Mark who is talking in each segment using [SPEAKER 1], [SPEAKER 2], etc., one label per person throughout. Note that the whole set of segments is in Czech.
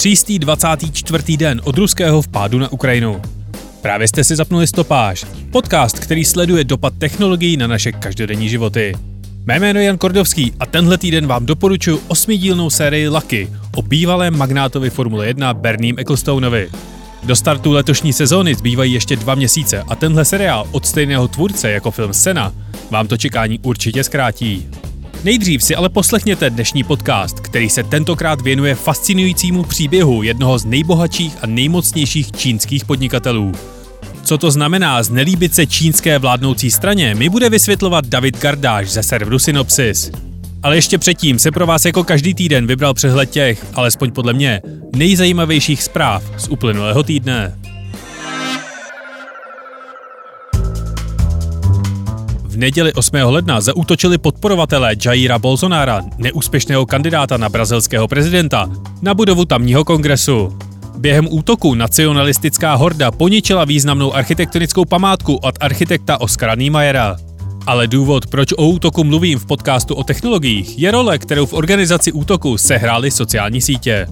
[SPEAKER 1] třístý 24. den od ruského vpádu na Ukrajinu. Právě jste si zapnuli stopáž, podcast, který sleduje dopad technologií na naše každodenní životy. Mé jméno je Jan Kordovský a tenhle týden vám doporučuji osmidílnou sérii Lucky o bývalém magnátovi Formule 1 Berním Ecclestoneovi. Do startu letošní sezóny zbývají ještě dva měsíce a tenhle seriál od stejného tvůrce jako film Sena vám to čekání určitě zkrátí. Nejdřív si ale poslechněte dnešní podcast, který se tentokrát věnuje fascinujícímu příběhu jednoho z nejbohatších a nejmocnějších čínských podnikatelů. Co to znamená znelíbit se čínské vládnoucí straně, mi bude vysvětlovat David Gardáš ze serveru Synopsis. Ale ještě předtím se pro vás jako každý týden vybral přehled těch, alespoň podle mě, nejzajímavějších zpráv z uplynulého týdne. V neděli 8. ledna zaútočili podporovatelé Jaira Bolsonara, neúspěšného kandidáta na brazilského prezidenta, na budovu tamního kongresu. Během útoku nacionalistická horda poničila významnou architektonickou památku od architekta Oskara Niemeyera. Ale důvod, proč o útoku mluvím v podcastu o technologiích, je role, kterou v organizaci útoku sehrály sociální sítě.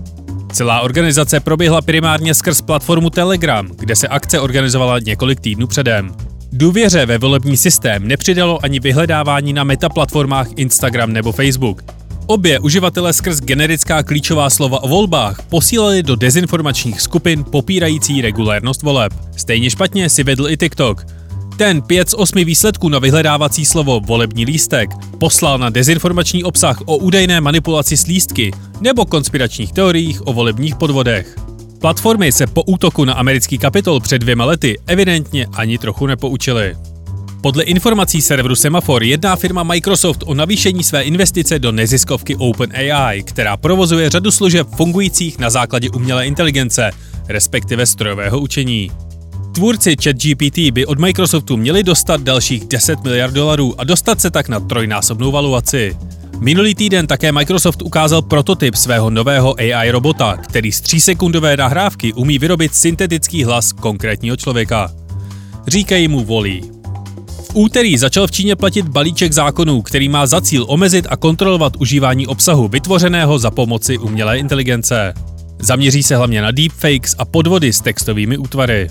[SPEAKER 1] Celá organizace proběhla primárně skrz platformu Telegram, kde se akce organizovala několik týdnů předem. Důvěře ve volební systém nepřidalo ani vyhledávání na metaplatformách Instagram nebo Facebook. Obě uživatelé skrz generická klíčová slova o volbách posílali do dezinformačních skupin popírající regulérnost voleb. Stejně špatně si vedl i TikTok. Ten 5 z 8 výsledků na vyhledávací slovo volební lístek poslal na dezinformační obsah o údajné manipulaci s lístky nebo konspiračních teoriích o volebních podvodech. Platformy se po útoku na americký kapitol před dvěma lety evidentně ani trochu nepoučily. Podle informací serveru Semafor jedná firma Microsoft o navýšení své investice do neziskovky OpenAI, která provozuje řadu služeb fungujících na základě umělé inteligence, respektive strojového učení. Tvůrci ChatGPT by od Microsoftu měli dostat dalších 10 miliard dolarů a dostat se tak na trojnásobnou valuaci. Minulý týden také Microsoft ukázal prototyp svého nového AI robota, který z 3 sekundové nahrávky umí vyrobit syntetický hlas konkrétního člověka. Říkají mu volí. V úterý začal v Číně platit balíček zákonů, který má za cíl omezit a kontrolovat užívání obsahu vytvořeného za pomoci umělé inteligence. Zaměří se hlavně na deepfakes a podvody s textovými útvary.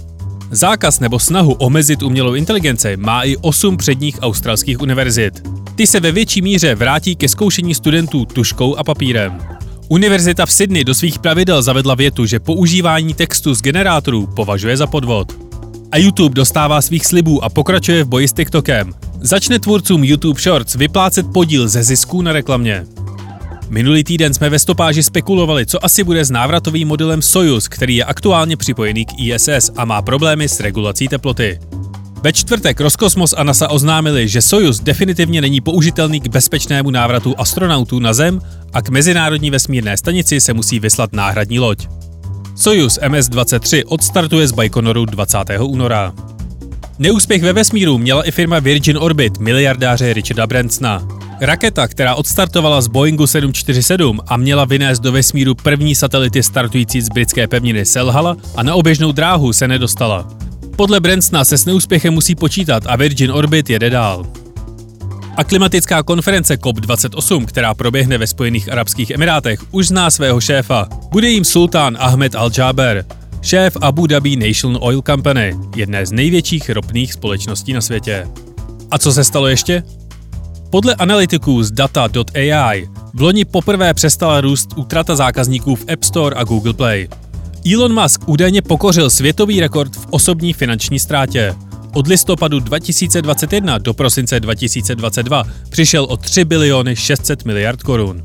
[SPEAKER 1] Zákaz nebo snahu omezit umělou inteligenci má i 8 předních australských univerzit. Ty se ve větší míře vrátí ke zkoušení studentů tuškou a papírem. Univerzita v Sydney do svých pravidel zavedla větu, že používání textu z generátorů považuje za podvod. A YouTube dostává svých slibů a pokračuje v boji s TikTokem. Začne tvůrcům YouTube Shorts vyplácet podíl ze zisků na reklamě. Minulý týden jsme ve stopáži spekulovali, co asi bude s návratovým modelem Soyuz, který je aktuálně připojený k ISS a má problémy s regulací teploty. Ve čtvrtek Roskosmos a NASA oznámili, že Soyuz definitivně není použitelný k bezpečnému návratu astronautů na Zem a k Mezinárodní vesmírné stanici se musí vyslat náhradní loď. Soyuz MS-23 odstartuje z Baikonoru 20. února. Neúspěch ve vesmíru měla i firma Virgin Orbit miliardáře Richarda Bransona. Raketa, která odstartovala z Boeingu 747 a měla vynést do vesmíru první satelity startující z britské pevniny, selhala a na oběžnou dráhu se nedostala. Podle Bransona se s neúspěchem musí počítat a Virgin Orbit jede dál. A klimatická konference COP28, která proběhne ve Spojených Arabských Emirátech, už zná svého šéfa. Bude jim sultán Ahmed Al-Jaber, šéf Abu Dhabi National Oil Company, jedné z největších ropných společností na světě. A co se stalo ještě? Podle analytiků z Data.ai v loni poprvé přestala růst útrata zákazníků v App Store a Google Play. Elon Musk údajně pokořil světový rekord v osobní finanční ztrátě. Od listopadu 2021 do prosince 2022 přišel o 3 biliony 600 miliard korun.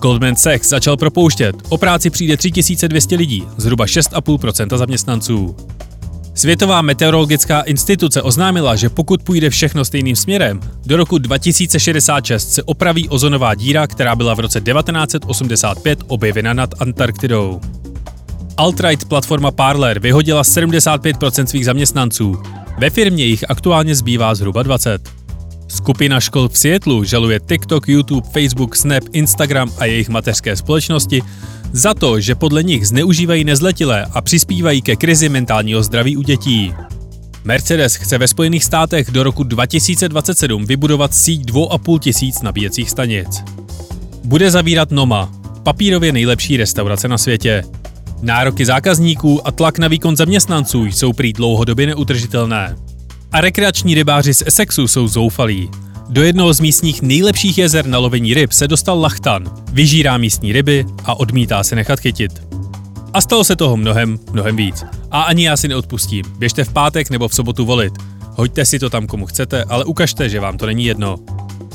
[SPEAKER 1] Goldman Sachs začal propouštět. O práci přijde 3200 lidí, zhruba 6,5% zaměstnanců. Světová meteorologická instituce oznámila, že pokud půjde všechno stejným směrem, do roku 2066 se opraví ozonová díra, která byla v roce 1985 objevena nad Antarktidou. Alt-right platforma Parler vyhodila 75% svých zaměstnanců. Ve firmě jich aktuálně zbývá zhruba 20. Skupina škol v Seattlu žaluje TikTok, YouTube, Facebook, Snap, Instagram a jejich mateřské společnosti za to, že podle nich zneužívají nezletilé a přispívají ke krizi mentálního zdraví u dětí. Mercedes chce ve Spojených státech do roku 2027 vybudovat síť 2,5 tisíc nabíjecích stanic. Bude zavírat Noma, papírově nejlepší restaurace na světě. Nároky zákazníků a tlak na výkon zaměstnanců jsou prý dlouhodobě neutržitelné. A rekreační rybáři z Essexu jsou zoufalí. Do jednoho z místních nejlepších jezer na lovení ryb se dostal lachtan, vyžírá místní ryby a odmítá se nechat chytit. A stalo se toho mnohem, mnohem víc. A ani já si neodpustím. Běžte v pátek nebo v sobotu volit. Hoďte si to tam, komu chcete, ale ukažte, že vám to není jedno.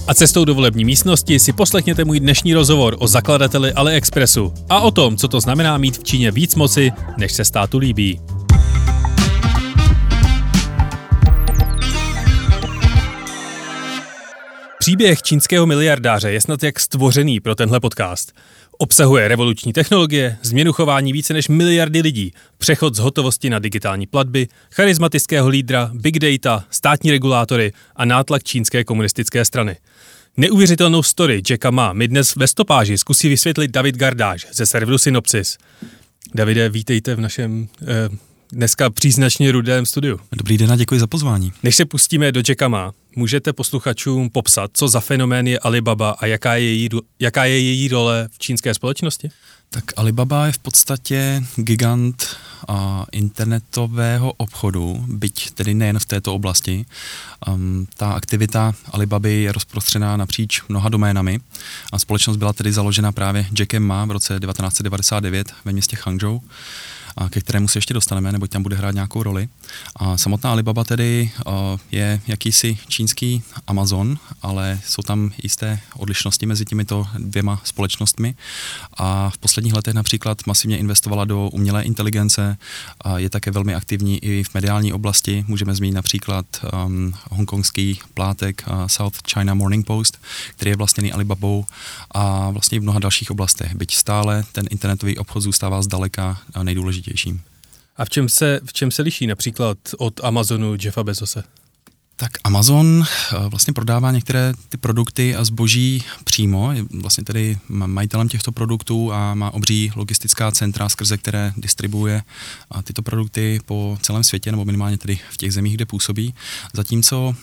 [SPEAKER 1] A cestou do volební místnosti si poslechněte můj dnešní rozhovor o zakladateli AliExpressu a o tom, co to znamená mít v Číně víc moci, než se státu líbí. Příběh čínského miliardáře je snad jak stvořený pro tenhle podcast. Obsahuje revoluční technologie, změnu chování více než miliardy lidí, přechod z hotovosti na digitální platby, charismatického lídra, big data, státní regulátory a nátlak čínské komunistické strany. Neuvěřitelnou story Jacka Ma mi dnes ve stopáži zkusí vysvětlit David Gardáž ze serveru Synopsis. Davide, vítejte v našem eh, dneska příznačně rudém studiu.
[SPEAKER 2] Dobrý den a děkuji za pozvání.
[SPEAKER 1] Než se pustíme do Jacka Ma, můžete posluchačům popsat, co za fenomén je Alibaba a jaká je její, jaká je její role v čínské společnosti?
[SPEAKER 2] Tak Alibaba je v podstatě gigant a, internetového obchodu, byť tedy nejen v této oblasti. Um, ta aktivita Alibaby je rozprostřená napříč mnoha doménami a společnost byla tedy založena právě Jackem Ma v roce 1999 ve městě Hangzhou a ke kterému se ještě dostaneme, neboť tam bude hrát nějakou roli. A samotná Alibaba tedy je jakýsi čínský Amazon, ale jsou tam jisté odlišnosti mezi těmito dvěma společnostmi. A v posledních letech například masivně investovala do umělé inteligence, je také velmi aktivní i v mediální oblasti. Můžeme zmínit například um, hongkongský plátek uh, South China Morning Post, který je vlastněný Alibabou a vlastně v mnoha dalších oblastech. Byť stále ten internetový obchod zůstává zdaleka nejdůležitější nejdůležitějším.
[SPEAKER 1] A v čem se, v čem se liší například od Amazonu Jeffa Bezose?
[SPEAKER 2] Tak Amazon eh, vlastně prodává některé ty produkty a zboží přímo, je vlastně tedy majitelem těchto produktů a má obří logistická centra, skrze které distribuje tyto produkty po celém světě, nebo minimálně tedy v těch zemích, kde působí. Zatímco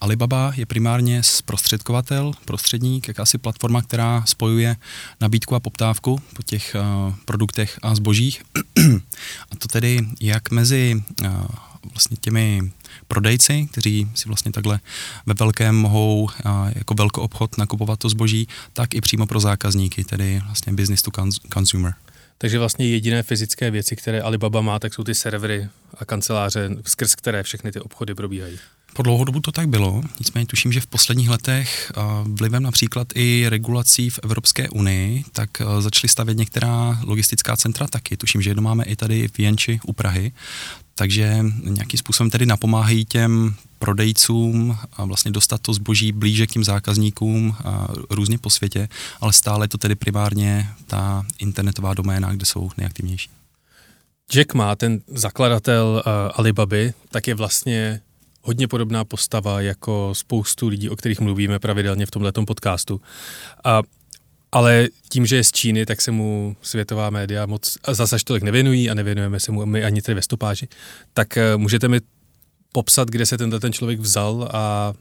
[SPEAKER 2] Alibaba je primárně zprostředkovatel, prostředník, jakási platforma, která spojuje nabídku a poptávku po těch eh, produktech a zbožích. a to tedy jak mezi eh, vlastně těmi prodejci, kteří si vlastně takhle ve velkém mohou jako velký obchod nakupovat to zboží, tak i přímo pro zákazníky, tedy vlastně business to consumer.
[SPEAKER 1] Takže vlastně jediné fyzické věci, které Alibaba má, tak jsou ty servery a kanceláře, skrz které všechny ty obchody probíhají.
[SPEAKER 2] Po dlouhou dobu to tak bylo, nicméně tuším, že v posledních letech vlivem například i regulací v Evropské unii, tak začaly stavět některá logistická centra taky. Tuším, že jedno máme i tady v Jenči u Prahy, takže nějakým způsobem tedy napomáhají těm prodejcům a vlastně dostat to zboží blíže k těm zákazníkům a různě po světě, ale stále to tedy primárně ta internetová doména, kde jsou nejaktivnější.
[SPEAKER 1] Jack má ten zakladatel uh, Alibaby, tak je vlastně hodně podobná postava jako spoustu lidí, o kterých mluvíme pravidelně v tomto podcastu. A ale tím, že je z Číny, tak se mu světová média moc zase tolik nevěnují a nevěnujeme se mu my ani tady ve stopáži. Tak uh, můžete mi popsat, kde se tenhle ten člověk vzal a, a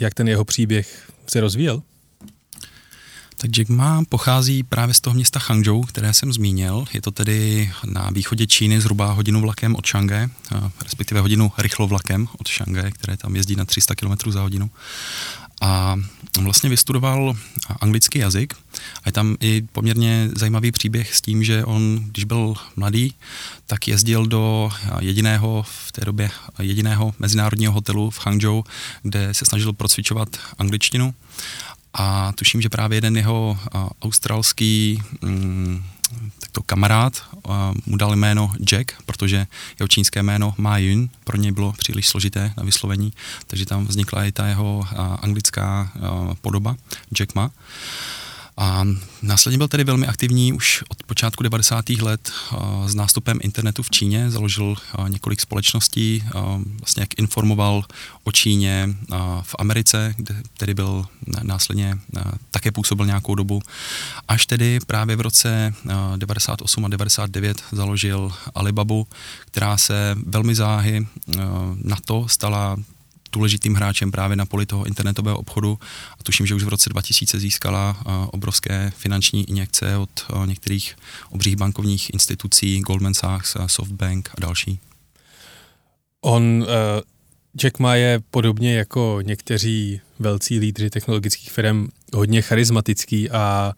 [SPEAKER 1] jak ten jeho příběh se rozvíjel?
[SPEAKER 2] Tak Jack Ma pochází právě z toho města Hangzhou, které jsem zmínil. Je to tedy na východě Číny zhruba hodinu vlakem od Šangaje, respektive hodinu rychlovlakem od Šangaje, které tam jezdí na 300 km za hodinu. A vlastně vystudoval anglický jazyk a je tam i poměrně zajímavý příběh s tím, že on, když byl mladý, tak jezdil do jediného v té době jediného mezinárodního hotelu v Hangzhou, kde se snažil procvičovat angličtinu. A tuším, že právě jeden jeho australský mm, takto kamarád mu dal jméno Jack, protože jeho čínské jméno Ma Yun pro něj bylo příliš složité na vyslovení, takže tam vznikla i ta jeho anglická podoba Jack Ma. A následně byl tedy velmi aktivní už od počátku 90. let s nástupem internetu v Číně. Založil několik společností, vlastně jak informoval o Číně v Americe, kde tedy byl následně také působil nějakou dobu. Až tedy právě v roce 98 a 99 založil Alibabu, která se velmi záhy na to stala důležitým hráčem právě na poli toho internetového obchodu a tuším, že už v roce 2000 získala obrovské finanční injekce od některých obřích bankovních institucí, Goldman Sachs, Softbank a další.
[SPEAKER 1] On, uh, Jack Ma je podobně jako někteří velcí lídři technologických firm hodně charismatický a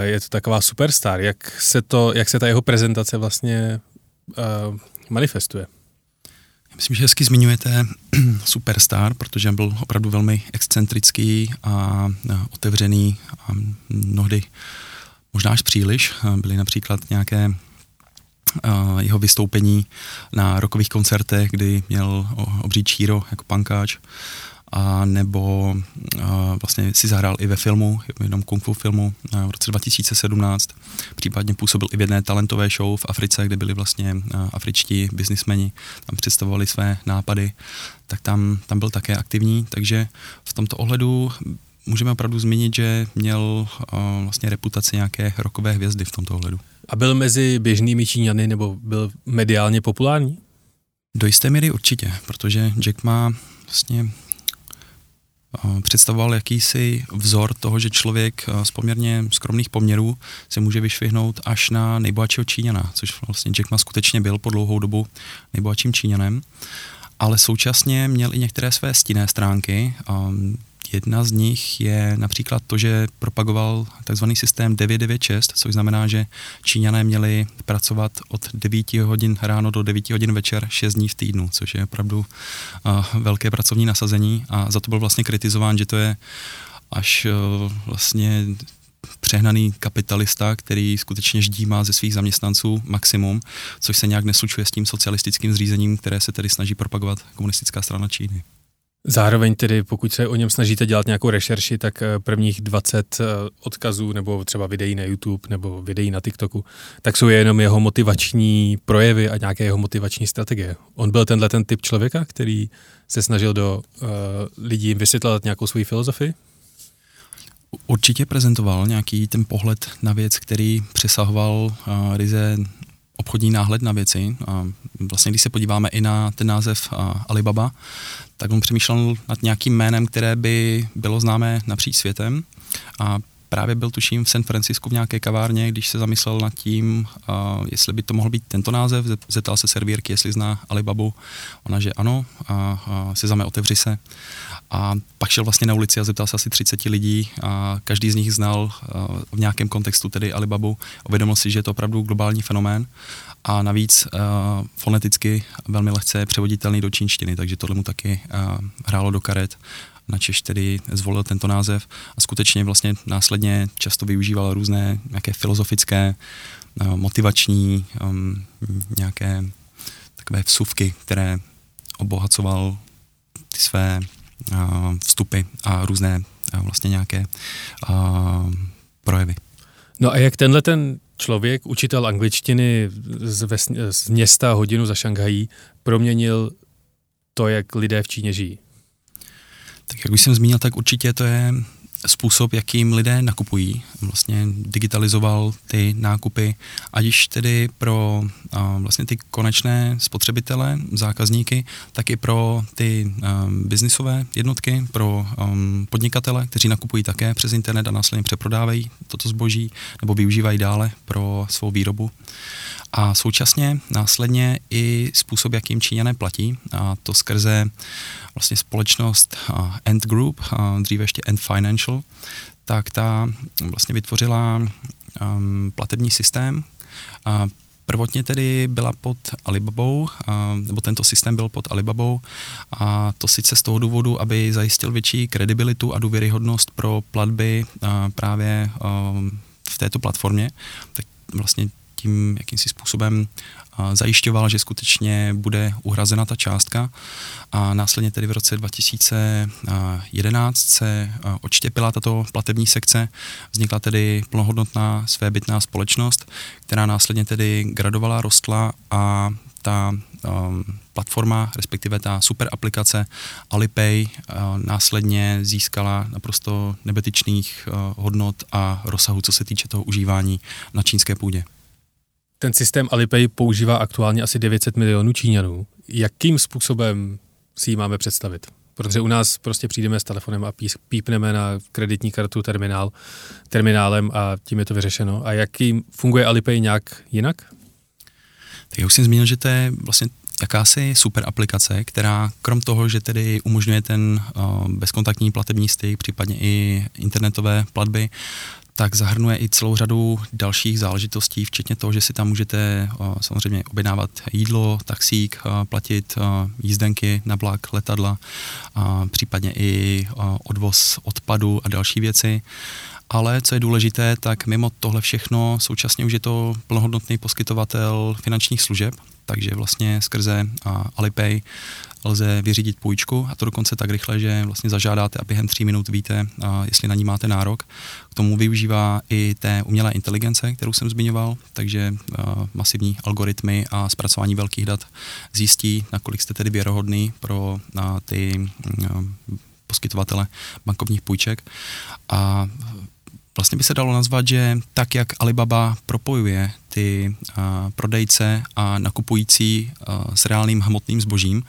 [SPEAKER 1] je to taková superstar. Jak se, to, jak se ta jeho prezentace vlastně uh, manifestuje?
[SPEAKER 2] Myslím, že hezky zmiňujete Superstar, protože byl opravdu velmi excentrický a otevřený a mnohdy možná až příliš. Byly například nějaké jeho vystoupení na rokových koncertech, kdy měl obří číro jako pankáč a nebo a vlastně si zahrál i ve filmu, v jednom kung fu filmu v roce 2017, případně působil i v jedné talentové show v Africe, kde byli vlastně afričtí biznismeni, tam představovali své nápady, tak tam, tam byl také aktivní, takže v tomto ohledu můžeme opravdu zmínit, že měl vlastně reputaci nějaké rokové hvězdy v tomto ohledu.
[SPEAKER 1] A byl mezi běžnými Číňany nebo byl mediálně populární?
[SPEAKER 2] Do jisté míry určitě, protože Jack má vlastně představoval jakýsi vzor toho, že člověk z poměrně skromných poměrů se může vyšvihnout až na nejbohatšího Číňana, což vlastně Jack Ma skutečně byl po dlouhou dobu nejbohatším Číňanem ale současně měl i některé své stinné stránky. Jedna z nich je například to, že propagoval takzvaný systém 996, což znamená, že Číňané měli pracovat od 9 hodin ráno do 9 hodin večer 6 dní v týdnu, což je opravdu uh, velké pracovní nasazení a za to byl vlastně kritizován, že to je až uh, vlastně přehnaný kapitalista, který skutečně ždímá ze svých zaměstnanců maximum, což se nějak neslučuje s tím socialistickým zřízením, které se tedy snaží propagovat komunistická strana Číny.
[SPEAKER 1] Zároveň tedy, pokud se o něm snažíte dělat nějakou rešerši, tak eh, prvních 20 eh, odkazů nebo třeba videí na YouTube nebo videí na TikToku, tak jsou jenom jeho motivační projevy a nějaké jeho motivační strategie. On byl tenhle ten typ člověka, který se snažil do uh, lidí vysvětlovat nějakou svoji filozofii?
[SPEAKER 2] Určitě prezentoval nějaký ten pohled na věc, který přesahoval uh, ryze obchodní náhled na věci. A vlastně, když se podíváme i na ten název Alibaba, tak on přemýšlel nad nějakým jménem, které by bylo známé napříč světem. A právě byl tuším v San Francisku v nějaké kavárně, když se zamyslel nad tím, uh, jestli by to mohl být tento název, zeptal se servírky, jestli zná Alibabu, ona, že ano, a, a si zame otevři se. A pak šel vlastně na ulici a zeptal se asi 30 lidí a každý z nich znal uh, v nějakém kontextu tedy Alibabu. Uvědomil si, že je to opravdu globální fenomén a navíc uh, foneticky velmi lehce převoditelný do čínštiny, takže tohle mu taky uh, hrálo do karet na Češ tedy zvolil tento název a skutečně vlastně následně často využíval různé nějaké filozofické, motivační, um, nějaké takové vsuvky, které obohacoval ty své uh, vstupy a různé uh, vlastně nějaké uh, projevy.
[SPEAKER 1] No a jak tenhle ten člověk, učitel angličtiny z, ves, z města hodinu za Šanghají, proměnil to, jak lidé v Číně žijí?
[SPEAKER 2] Tak jak už jsem zmínil, tak určitě to je způsob, jakým lidé nakupují. Vlastně digitalizoval ty nákupy, ať již tedy pro a, vlastně ty konečné spotřebitele, zákazníky, tak i pro ty a, biznisové jednotky, pro a, podnikatele, kteří nakupují také přes internet a následně přeprodávají toto zboží nebo využívají dále pro svou výrobu. A současně následně i způsob, jakým Číňané platí, a to skrze vlastně společnost End Group, dříve ještě End Financial, tak ta vlastně vytvořila um, platební systém. A prvotně tedy byla pod Alibabou, a, nebo tento systém byl pod Alibabou a to sice z toho důvodu, aby zajistil větší kredibilitu a důvěryhodnost pro platby a, právě a, v této platformě. Tak vlastně tím jakýmsi způsobem zajišťoval, že skutečně bude uhrazena ta částka a následně tedy v roce 2011 se odštěpila tato platební sekce, vznikla tedy plnohodnotná svébytná společnost, která následně tedy gradovala, rostla a ta um, platforma, respektive ta super aplikace Alipay uh, následně získala naprosto nebetyčných uh, hodnot a rozsahu, co se týče toho užívání na čínské půdě.
[SPEAKER 1] Ten systém Alipay používá aktuálně asi 900 milionů Číňanů. Jakým způsobem si ji máme představit? Protože u nás prostě přijdeme s telefonem a pípneme na kreditní kartu terminál, terminálem a tím je to vyřešeno. A jakým funguje Alipay nějak jinak?
[SPEAKER 2] Tak já už jsem zmínil, že to je vlastně jakási super aplikace, která krom toho, že tedy umožňuje ten uh, bezkontaktní platební styk, případně i internetové platby, tak zahrnuje i celou řadu dalších záležitostí, včetně toho, že si tam můžete uh, samozřejmě objednávat jídlo, taxík, uh, platit uh, jízdenky na vlak, letadla, případně i odvoz odpadu a další věci. Ale co je důležité, tak mimo tohle všechno současně už je to plnohodnotný poskytovatel finančních služeb, takže vlastně skrze Alipay lze vyřídit půjčku a to dokonce tak rychle, že vlastně zažádáte a během tří minut víte, jestli na ní máte nárok. K tomu využívá i té umělé inteligence, kterou jsem zmiňoval, takže masivní algoritmy a zpracování velkých dat zjistí, nakolik jste tedy věrohodný pro ty poskytovatele bankovních půjček. A Vlastně by se dalo nazvat, že tak, jak Alibaba propojuje ty uh, prodejce a nakupující uh, s reálným hmotným zbožím,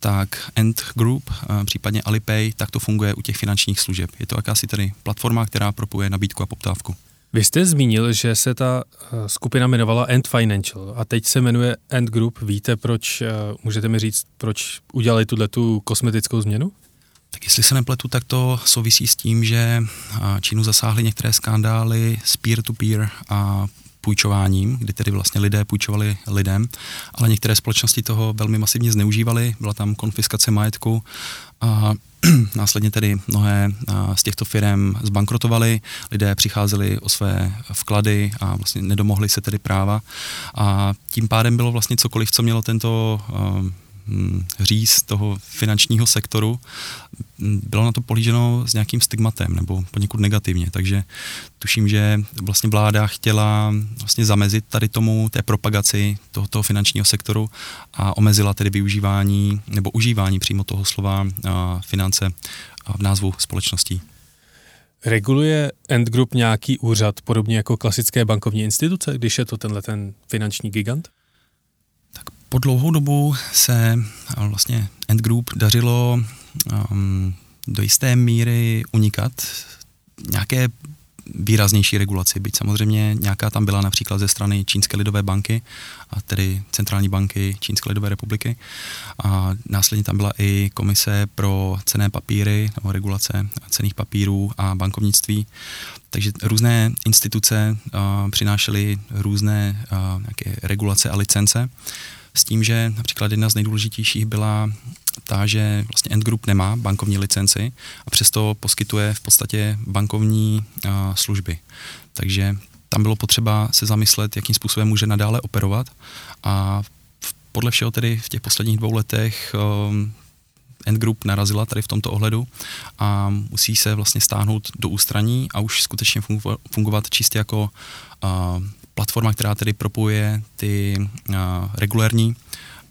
[SPEAKER 2] tak End Group, uh, případně Alipay, tak to funguje u těch finančních služeb. Je to jakási tedy platforma, která propojuje nabídku a poptávku.
[SPEAKER 1] Vy jste zmínil, že se ta skupina jmenovala End Financial a teď se jmenuje End Group. Víte, proč, můžete mi říct, proč udělali tuhle tu kosmetickou změnu?
[SPEAKER 2] Tak jestli se nepletu, tak to souvisí s tím, že Čínu zasáhly některé skandály s peer-to-peer a půjčováním, kdy tedy vlastně lidé půjčovali lidem, ale některé společnosti toho velmi masivně zneužívaly, byla tam konfiskace majetku a následně tedy mnohé z těchto firm zbankrotovaly, lidé přicházeli o své vklady a vlastně nedomohli se tedy práva. A tím pádem bylo vlastně cokoliv, co mělo tento říz toho finančního sektoru, hm, bylo na to políženo s nějakým stigmatem nebo poněkud negativně, takže tuším, že vlastně vláda chtěla vlastně zamezit tady tomu, té propagaci tohoto finančního sektoru a omezila tedy využívání nebo užívání přímo toho slova finance v názvu společností.
[SPEAKER 1] Reguluje End Group nějaký úřad, podobně jako klasické bankovní instituce, když je to tenhle ten finanční gigant?
[SPEAKER 2] Po dlouhou dobu se vlastně End Group dařilo um, do jisté míry unikat nějaké výraznější regulaci, byť samozřejmě nějaká tam byla například ze strany Čínské lidové banky, a tedy Centrální banky Čínské lidové republiky. A následně tam byla i komise pro cené papíry nebo regulace cených papírů a bankovnictví. Takže různé instituce uh, přinášely různé uh, nějaké regulace a licence s tím, že například jedna z nejdůležitějších byla ta, že vlastně End Group nemá bankovní licenci a přesto poskytuje v podstatě bankovní uh, služby. Takže tam bylo potřeba se zamyslet, jakým způsobem může nadále operovat a podle všeho tedy v těch posledních dvou letech um, End Group narazila tady v tomto ohledu a musí se vlastně stáhnout do ústraní a už skutečně fungovat čistě jako uh, platforma, která tedy propojuje ty uh, regulérní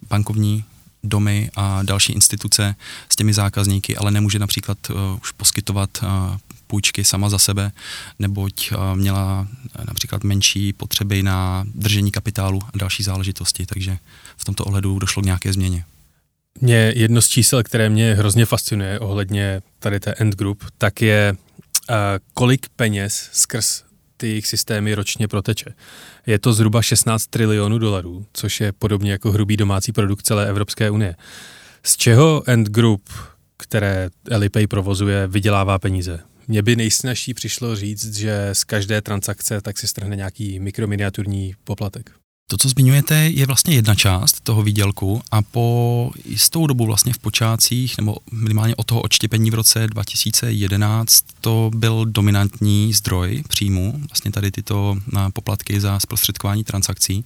[SPEAKER 2] bankovní domy a další instituce s těmi zákazníky, ale nemůže například uh, už poskytovat uh, půjčky sama za sebe, neboť uh, měla například menší potřeby na držení kapitálu a další záležitosti, takže v tomto ohledu došlo k nějaké změně.
[SPEAKER 1] Mě jedno z čísel, které mě hrozně fascinuje ohledně tady té End Group, tak je, kolik peněz skrz ty jejich systémy ročně proteče. Je to zhruba 16 trilionů dolarů, což je podobně jako hrubý domácí produkt celé Evropské unie. Z čeho End Group, které Alipay provozuje, vydělává peníze? Mně by nejsnažší přišlo říct, že z každé transakce tak si strhne nějaký mikrominiaturní poplatek.
[SPEAKER 2] To, co zmiňujete, je vlastně jedna část toho výdělku a po jistou dobu vlastně v počátcích, nebo minimálně od toho odštěpení v roce 2011, to byl dominantní zdroj příjmu, vlastně tady tyto poplatky za zprostředkování transakcí.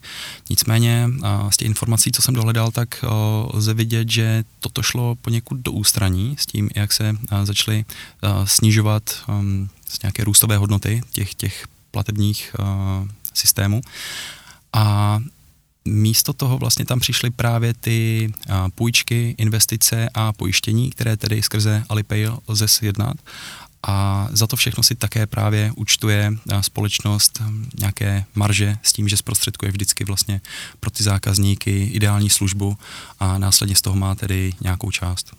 [SPEAKER 2] Nicméně z těch informací, co jsem dohledal, tak lze vidět, že toto šlo poněkud do ústraní s tím, jak se začaly snižovat um, z nějaké růstové hodnoty těch, těch platebních systémů. A místo toho vlastně tam přišly právě ty půjčky, investice a pojištění, které tedy skrze Alipay lze sjednat. A za to všechno si také právě účtuje společnost nějaké marže s tím, že zprostředkuje vždycky vlastně pro ty zákazníky ideální službu a následně z toho má tedy nějakou část.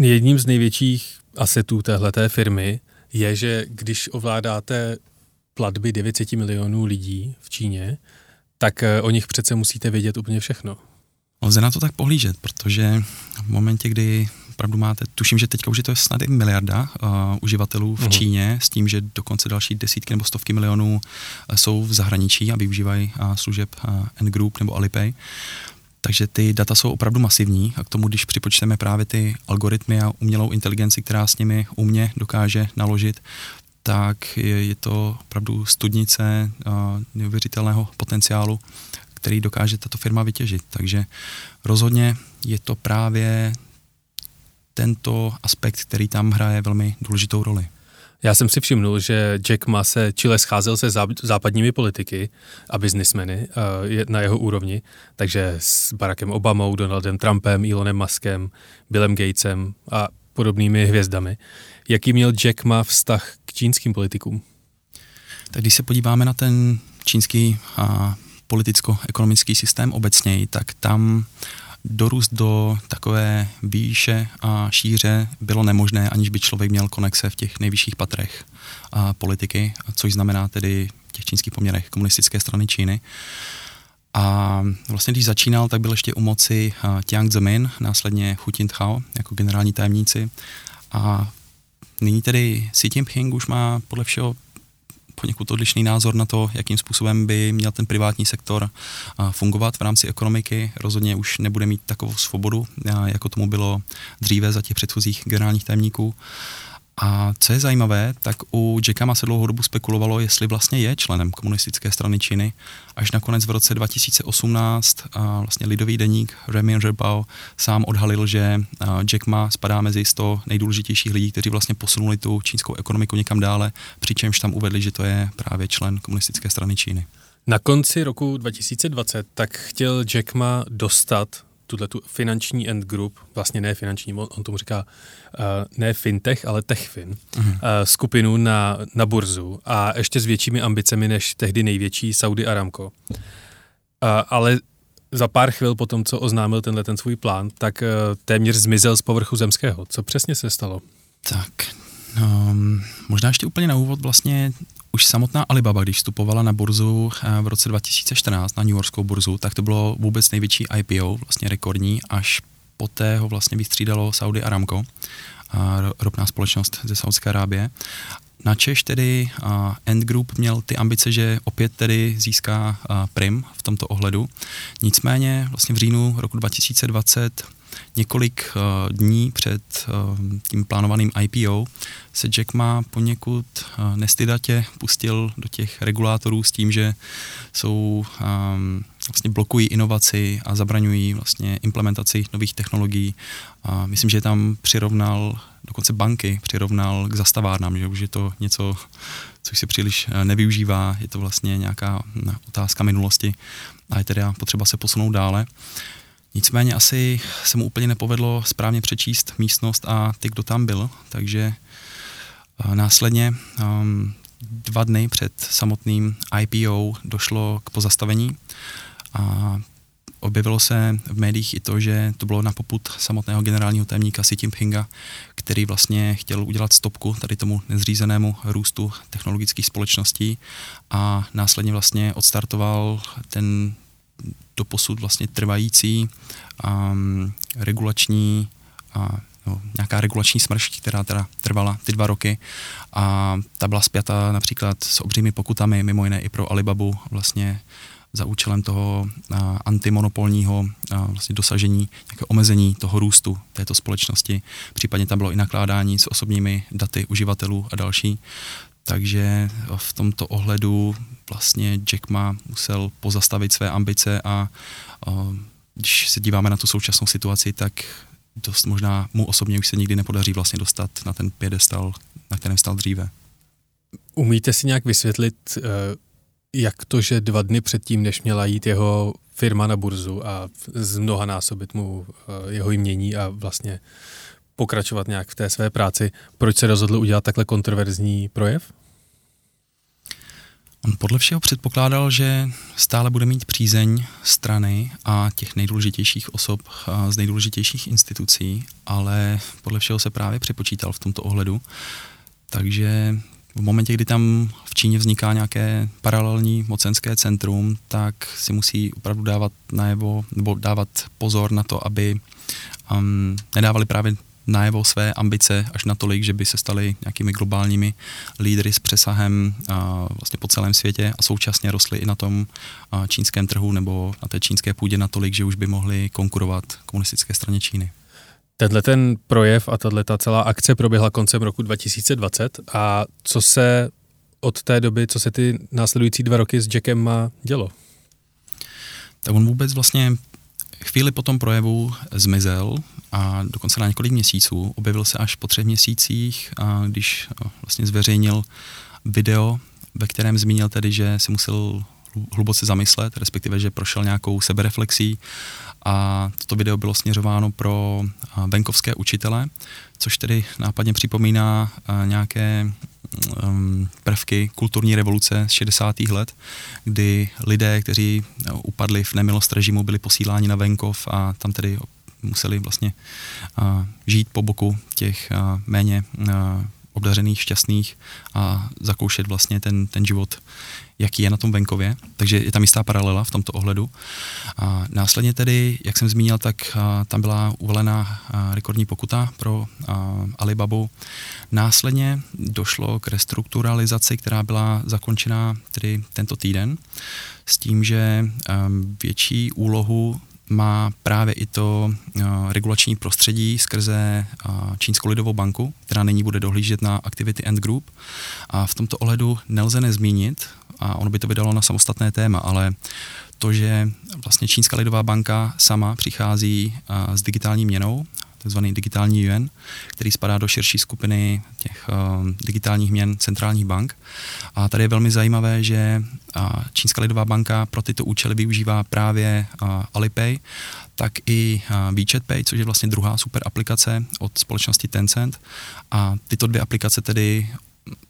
[SPEAKER 1] Jedním z největších asetů téhleté firmy je, že když ovládáte platby 900 milionů lidí v Číně, tak eh, o nich přece musíte vědět úplně všechno.
[SPEAKER 2] Lze na to tak pohlížet, protože v momentě, kdy opravdu máte, tuším, že teďka už je to snad i miliarda uh, uživatelů v uhum. Číně, s tím, že dokonce další desítky nebo stovky milionů uh, jsou v zahraničí a využívají uh, služeb uh, N-Group nebo Alipay. Takže ty data jsou opravdu masivní a k tomu, když připočteme právě ty algoritmy a umělou inteligenci, která s nimi umě dokáže naložit, tak je, je to opravdu studnice neuvěřitelného potenciálu, který dokáže tato firma vytěžit. Takže rozhodně je to právě tento aspekt, který tam hraje velmi důležitou roli.
[SPEAKER 1] Já jsem si všimnul, že Jack Ma se čile scházel se západními politiky a biznismeny na jeho úrovni, takže s Barackem Obamou, Donaldem Trumpem, Elonem Muskem, Billem Gatesem a podobnými hvězdami. Jaký měl Jack Ma vztah k čínským politikům?
[SPEAKER 2] Tak když se podíváme na ten čínský a, politicko-ekonomický systém obecněji, tak tam dorůst do takové výše a šíře bylo nemožné, aniž by člověk měl konexe v těch nejvyšších patrech a politiky, což znamená tedy v těch čínských poměrech komunistické strany Číny. A vlastně když začínal, tak byl ještě u moci Jiang Zemin, následně Hu Jintao jako generální tajemníci. A nyní tedy Xi Jinping už má podle všeho poněkud odlišný názor na to, jakým způsobem by měl ten privátní sektor fungovat v rámci ekonomiky. Rozhodně už nebude mít takovou svobodu, jako tomu bylo dříve za těch předchozích generálních tajemníků. A co je zajímavé, tak u Jacka se dlouhou dobu spekulovalo, jestli vlastně je členem komunistické strany Číny. Až nakonec v roce 2018 a vlastně lidový deník Remin Rebao sám odhalil, že Jack Ma spadá mezi 100 nejdůležitějších lidí, kteří vlastně posunuli tu čínskou ekonomiku někam dále, přičemž tam uvedli, že to je právě člen komunistické strany Číny.
[SPEAKER 1] Na konci roku 2020 tak chtěl Jack Ma dostat tuhle tu finanční end group, vlastně ne finanční, on tomu říká uh, ne fintech, ale techfin, uh-huh. uh, skupinu na, na burzu a ještě s většími ambicemi než tehdy největší Saudi Aramco. Uh, ale za pár chvil po tom, co oznámil tenhle ten svůj plán, tak uh, téměř zmizel z povrchu zemského. Co přesně se stalo?
[SPEAKER 2] Tak, no, možná ještě úplně na úvod vlastně už samotná Alibaba, když vstupovala na burzu eh, v roce 2014, na New Yorkskou burzu, tak to bylo vůbec největší IPO, vlastně rekordní, až poté ho vlastně vystřídalo Saudi Aramco, ropná společnost ze Saudské Arábie. Na Češ tedy End Group měl ty ambice, že opět tedy získá prim v tomto ohledu. Nicméně vlastně v říjnu roku 2020 několik uh, dní před uh, tím plánovaným IPO se Jack Ma poněkud uh, nestydatě pustil do těch regulátorů s tím, že jsou um, vlastně blokují inovaci a zabraňují vlastně implementaci nových technologií. A myslím, že tam přirovnal dokonce banky přirovnal k zastavárnám, že už je to něco, co se příliš nevyužívá, je to vlastně nějaká otázka minulosti a je tedy potřeba se posunout dále. Nicméně asi se mu úplně nepovedlo správně přečíst místnost a ty, kdo tam byl, takže následně um, dva dny před samotným IPO došlo k pozastavení a objevilo se v médiích i to, že to bylo na poput samotného generálního tajemníka Xi Jinpinga, který vlastně chtěl udělat stopku tady tomu nezřízenému růstu technologických společností a následně vlastně odstartoval ten doposud vlastně trvající um, regulační a no, nějaká regulační smršť, která teda trvala ty dva roky a ta byla spjata například s obřími pokutami, mimo jiné i pro Alibabu vlastně za účelem toho antimonopolního vlastně dosažení nějakého omezení toho růstu této společnosti. Případně tam bylo i nakládání s osobními daty uživatelů a další. Takže v tomto ohledu vlastně Jack Ma musel pozastavit své ambice a když se díváme na tu současnou situaci, tak dost možná mu osobně už se nikdy nepodaří vlastně dostat na ten pědestal, na kterém stal dříve.
[SPEAKER 1] Umíte si nějak vysvětlit, eh, jak to, že dva dny předtím, než měla jít jeho firma na burzu a z mnoha násobit mu eh, jeho jmění a vlastně pokračovat nějak v té své práci, proč se rozhodl udělat takhle kontroverzní projev?
[SPEAKER 2] On podle všeho předpokládal, že stále bude mít přízeň strany a těch nejdůležitějších osob z nejdůležitějších institucí, ale podle všeho se právě přepočítal v tomto ohledu. Takže v momentě, kdy tam v Číně vzniká nějaké paralelní mocenské centrum, tak si musí opravdu dávat najevo, nebo dávat pozor na to, aby um, nedávali právě najevo své ambice až natolik, že by se stali nějakými globálními lídry s přesahem a, vlastně po celém světě a současně rostly i na tom čínském trhu nebo na té čínské půdě natolik, že už by mohli konkurovat komunistické straně Číny.
[SPEAKER 1] Tenhle ten projev a tahle ta celá akce proběhla koncem roku 2020 a co se od té doby, co se ty následující dva roky s Jackem má dělo?
[SPEAKER 2] Tak on vůbec vlastně chvíli po tom projevu zmizel a dokonce na několik měsíců. Objevil se až po třech měsících, a když vlastně zveřejnil video, ve kterém zmínil tedy, že si musel hluboce zamyslet, respektive, že prošel nějakou sebereflexí a toto video bylo směřováno pro venkovské učitele, což tedy nápadně připomíná nějaké um, prvky kulturní revoluce z 60. let, kdy lidé, kteří upadli v nemilost režimu, byli posíláni na venkov a tam tedy museli vlastně uh, žít po boku těch uh, méně uh, obdařených, šťastných a zakoušet vlastně ten, ten život, jaký je na tom venkově. Takže je tam jistá paralela v tomto ohledu. A následně tedy, jak jsem zmínil, tak a, tam byla uvolena a, rekordní pokuta pro a, Alibabu. Následně došlo k restrukturalizaci, která byla zakončena tedy tento týden s tím, že větší úlohu má právě i to uh, regulační prostředí skrze uh, Čínskou lidovou banku, která nyní bude dohlížet na aktivity End Group. A v tomto ohledu nelze nezmínit, a ono by to vydalo na samostatné téma, ale to, že vlastně Čínská lidová banka sama přichází uh, s digitální měnou, takzvaný digitální yuan, který spadá do širší skupiny těch uh, digitálních měn centrálních bank. A tady je velmi zajímavé, že uh, Čínská lidová banka pro tyto účely využívá právě uh, Alipay, tak i WeChat Pay, což je vlastně druhá super aplikace od společnosti Tencent. A tyto dvě aplikace tedy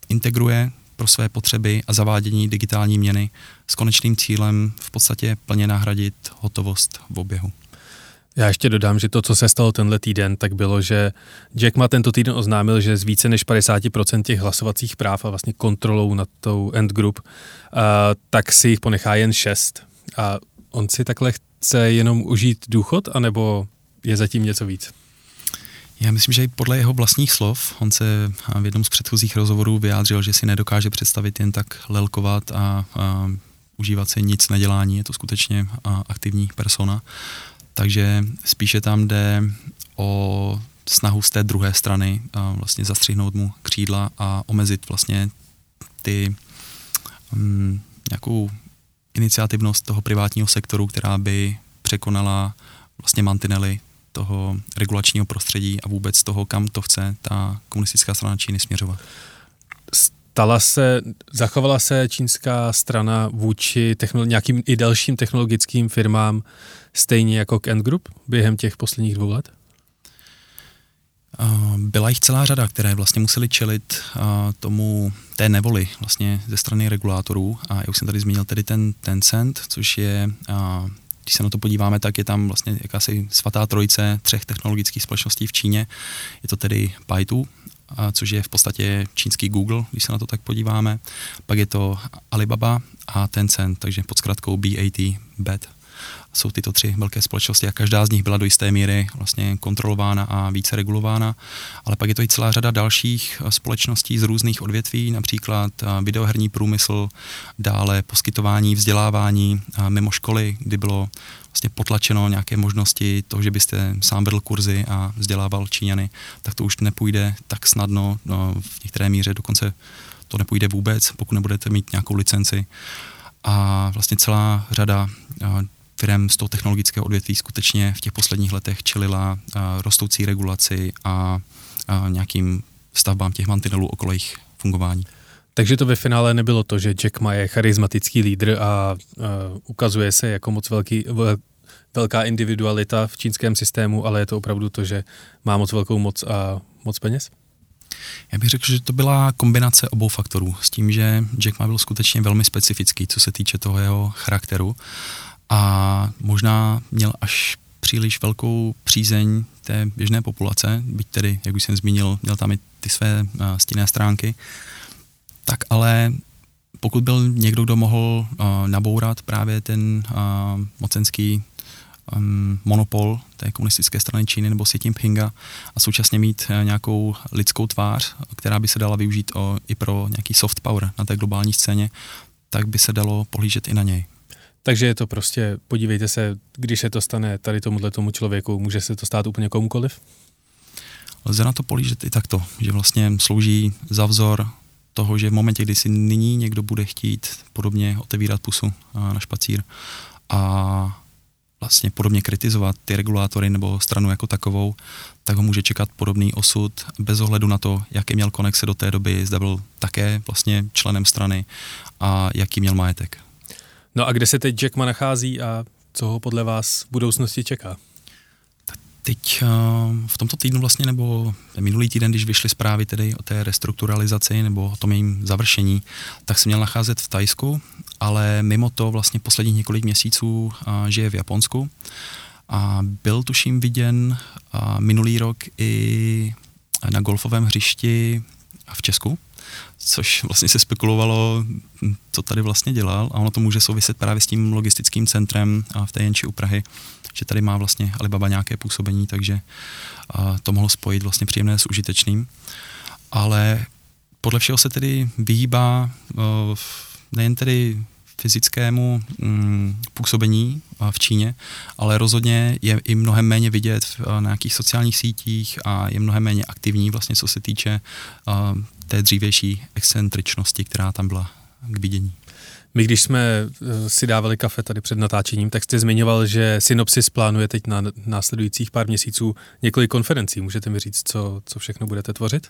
[SPEAKER 2] integruje pro své potřeby a zavádění digitální měny s konečným cílem v podstatě plně nahradit hotovost v oběhu.
[SPEAKER 1] Já ještě dodám, že to, co se stalo tenhle týden, tak bylo, že Jack ma tento týden oznámil, že z více než 50% těch hlasovacích práv a vlastně kontrolou nad tou End Group, uh, tak si jich ponechá jen 6. A on si takhle chce jenom užít důchod, anebo je zatím něco víc?
[SPEAKER 2] Já myslím, že i podle jeho vlastních slov, on se v jednom z předchozích rozhovorů vyjádřil, že si nedokáže představit jen tak lelkovat a, a užívat se nic nedělání, je to skutečně aktivní persona. Takže spíše tam jde o snahu z té druhé strany a vlastně zastřihnout mu křídla a omezit vlastně ty um, nějakou iniciativnost toho privátního sektoru, která by překonala vlastně mantinely toho regulačního prostředí a vůbec toho, kam to chce ta komunistická strana Číny směřovat.
[SPEAKER 1] Stala se, zachovala se čínská strana vůči technolo- nějakým i dalším technologickým firmám stejně jako k End Group během těch posledních dvou let?
[SPEAKER 2] Byla jich celá řada, které vlastně museli čelit tomu té nevoli vlastně ze strany regulátorů a já už jsem tady zmínil tedy ten Tencent, což je když se na to podíváme, tak je tam vlastně jakási svatá trojice třech technologických společností v Číně. Je to tedy Baidu, což je v podstatě čínský Google, když se na to tak podíváme. Pak je to Alibaba a Tencent, takže pod zkratkou BAT, BAT. Jsou tyto tři velké společnosti a každá z nich byla do jisté míry vlastně kontrolována a více regulována. Ale pak je to i celá řada dalších společností z různých odvětví, například videoherní průmysl, dále poskytování vzdělávání mimo školy, kdy bylo vlastně potlačeno nějaké možnosti toho, že byste sám vedl kurzy a vzdělával Číňany, tak to už nepůjde tak snadno, no, v některé míře dokonce to nepůjde vůbec, pokud nebudete mít nějakou licenci. A vlastně celá řada firm z toho technologického odvětví skutečně v těch posledních letech čelila rostoucí regulaci a nějakým stavbám těch mantinelů okolo jejich fungování.
[SPEAKER 1] Takže to ve finále nebylo to, že Jack Ma je charismatický lídr a uh, ukazuje se jako moc velký, velká individualita v čínském systému, ale je to opravdu to, že má moc velkou moc a moc peněz?
[SPEAKER 2] Já bych řekl, že to byla kombinace obou faktorů, s tím, že Jack Ma byl skutečně velmi specifický, co se týče toho jeho charakteru a možná měl až příliš velkou přízeň té běžné populace, byť tedy, jak už jsem zmínil, měl tam i ty své stinné stránky, tak ale pokud byl někdo, kdo mohl uh, nabourat právě ten uh, mocenský um, monopol té komunistické strany Číny nebo Xi Jinpinga a současně mít uh, nějakou lidskou tvář, která by se dala využít o, i pro nějaký soft power na té globální scéně, tak by se dalo pohlížet i na něj.
[SPEAKER 1] Takže je to prostě, podívejte se, když se to stane tady tomuhle tomu člověku, může se to stát úplně komukoliv?
[SPEAKER 2] Lze na to polížet i takto, že vlastně slouží za vzor toho, že v momentě, kdy si nyní někdo bude chtít podobně otevírat pusu na špacír a vlastně podobně kritizovat ty regulátory nebo stranu jako takovou, tak ho může čekat podobný osud bez ohledu na to, jaký měl konexe do té doby, zda byl také vlastně členem strany a jaký měl majetek.
[SPEAKER 1] No a kde se teď Jack Ma nachází a co ho podle vás v budoucnosti čeká?
[SPEAKER 2] Teď eh, v tomto týdnu vlastně, nebo minulý týden, když vyšly zprávy tedy o té restrukturalizaci nebo o tom jejím završení, tak se měl nacházet v Tajsku, ale mimo to vlastně posledních několik měsíců žije v Japonsku. A byl tuším viděn minulý rok i na golfovém hřišti v Česku, což vlastně se spekulovalo, co tady vlastně dělal a ono to může souviset právě s tím logistickým centrem v té Jenči u Prahy, že tady má vlastně Alibaba nějaké působení, takže to mohlo spojit vlastně příjemné s užitečným. Ale podle všeho se tedy vyhýbá nejen tedy fyzickému mm, působení v Číně, ale rozhodně je i mnohem méně vidět na nějakých sociálních sítích a je mnohem méně aktivní vlastně, co se týče té dřívější excentričnosti, která tam byla k vidění.
[SPEAKER 1] My, když jsme eh, si dávali kafe tady před natáčením, tak jste zmiňoval, že Synopsis plánuje teď na následujících pár měsíců několik konferencí. Můžete mi říct, co, co všechno budete tvořit?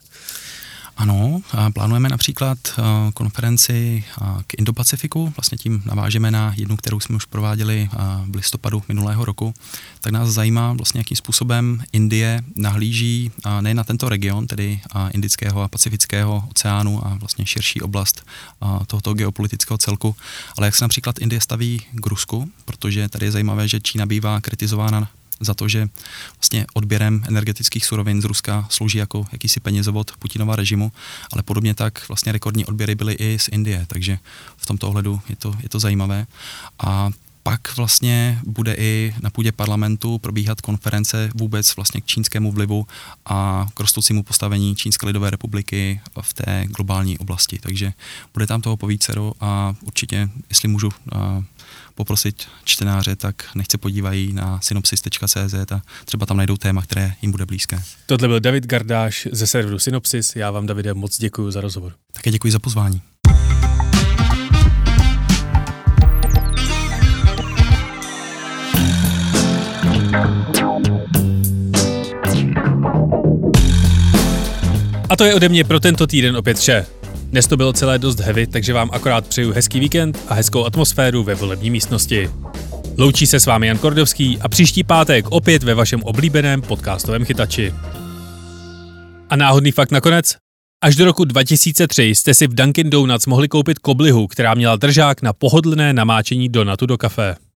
[SPEAKER 2] Ano, plánujeme například eh, konferenci eh, k Indo-Pacifiku, vlastně tím navážeme na jednu, kterou jsme už prováděli eh, v listopadu minulého roku, tak nás zajímá vlastně, jakým způsobem Indie nahlíží ne na tento region, tedy Indického a Pacifického oceánu a vlastně širší oblast tohoto geopolitického celku, ale jak se například Indie staví k Rusku, protože tady je zajímavé, že Čína bývá kritizována za to, že vlastně odběrem energetických surovin z Ruska slouží jako jakýsi penězovod Putinova režimu, ale podobně tak vlastně rekordní odběry byly i z Indie, takže v tomto ohledu je to, je to zajímavé. A pak vlastně bude i na půdě parlamentu probíhat konference vůbec vlastně k čínskému vlivu a k rostoucímu postavení Čínské lidové republiky v té globální oblasti. Takže bude tam toho povícero a určitě, jestli můžu poprosit čtenáře, tak nechce podívají na synopsis.cz a třeba tam najdou téma, které jim bude blízké.
[SPEAKER 1] Tohle byl David Gardáš ze serveru Synopsis. Já vám, Davide, moc děkuji za rozhovor.
[SPEAKER 2] Také děkuji za pozvání.
[SPEAKER 1] A to je ode mě pro tento týden opět vše. Dnes to bylo celé dost heavy, takže vám akorát přeju hezký víkend a hezkou atmosféru ve volební místnosti. Loučí se s vámi Jan Kordovský a příští pátek opět ve vašem oblíbeném podcastovém chytači. A náhodný fakt nakonec? Až do roku 2003 jste si v Dunkin Donuts mohli koupit koblihu, která měla držák na pohodlné namáčení donatu do kafe.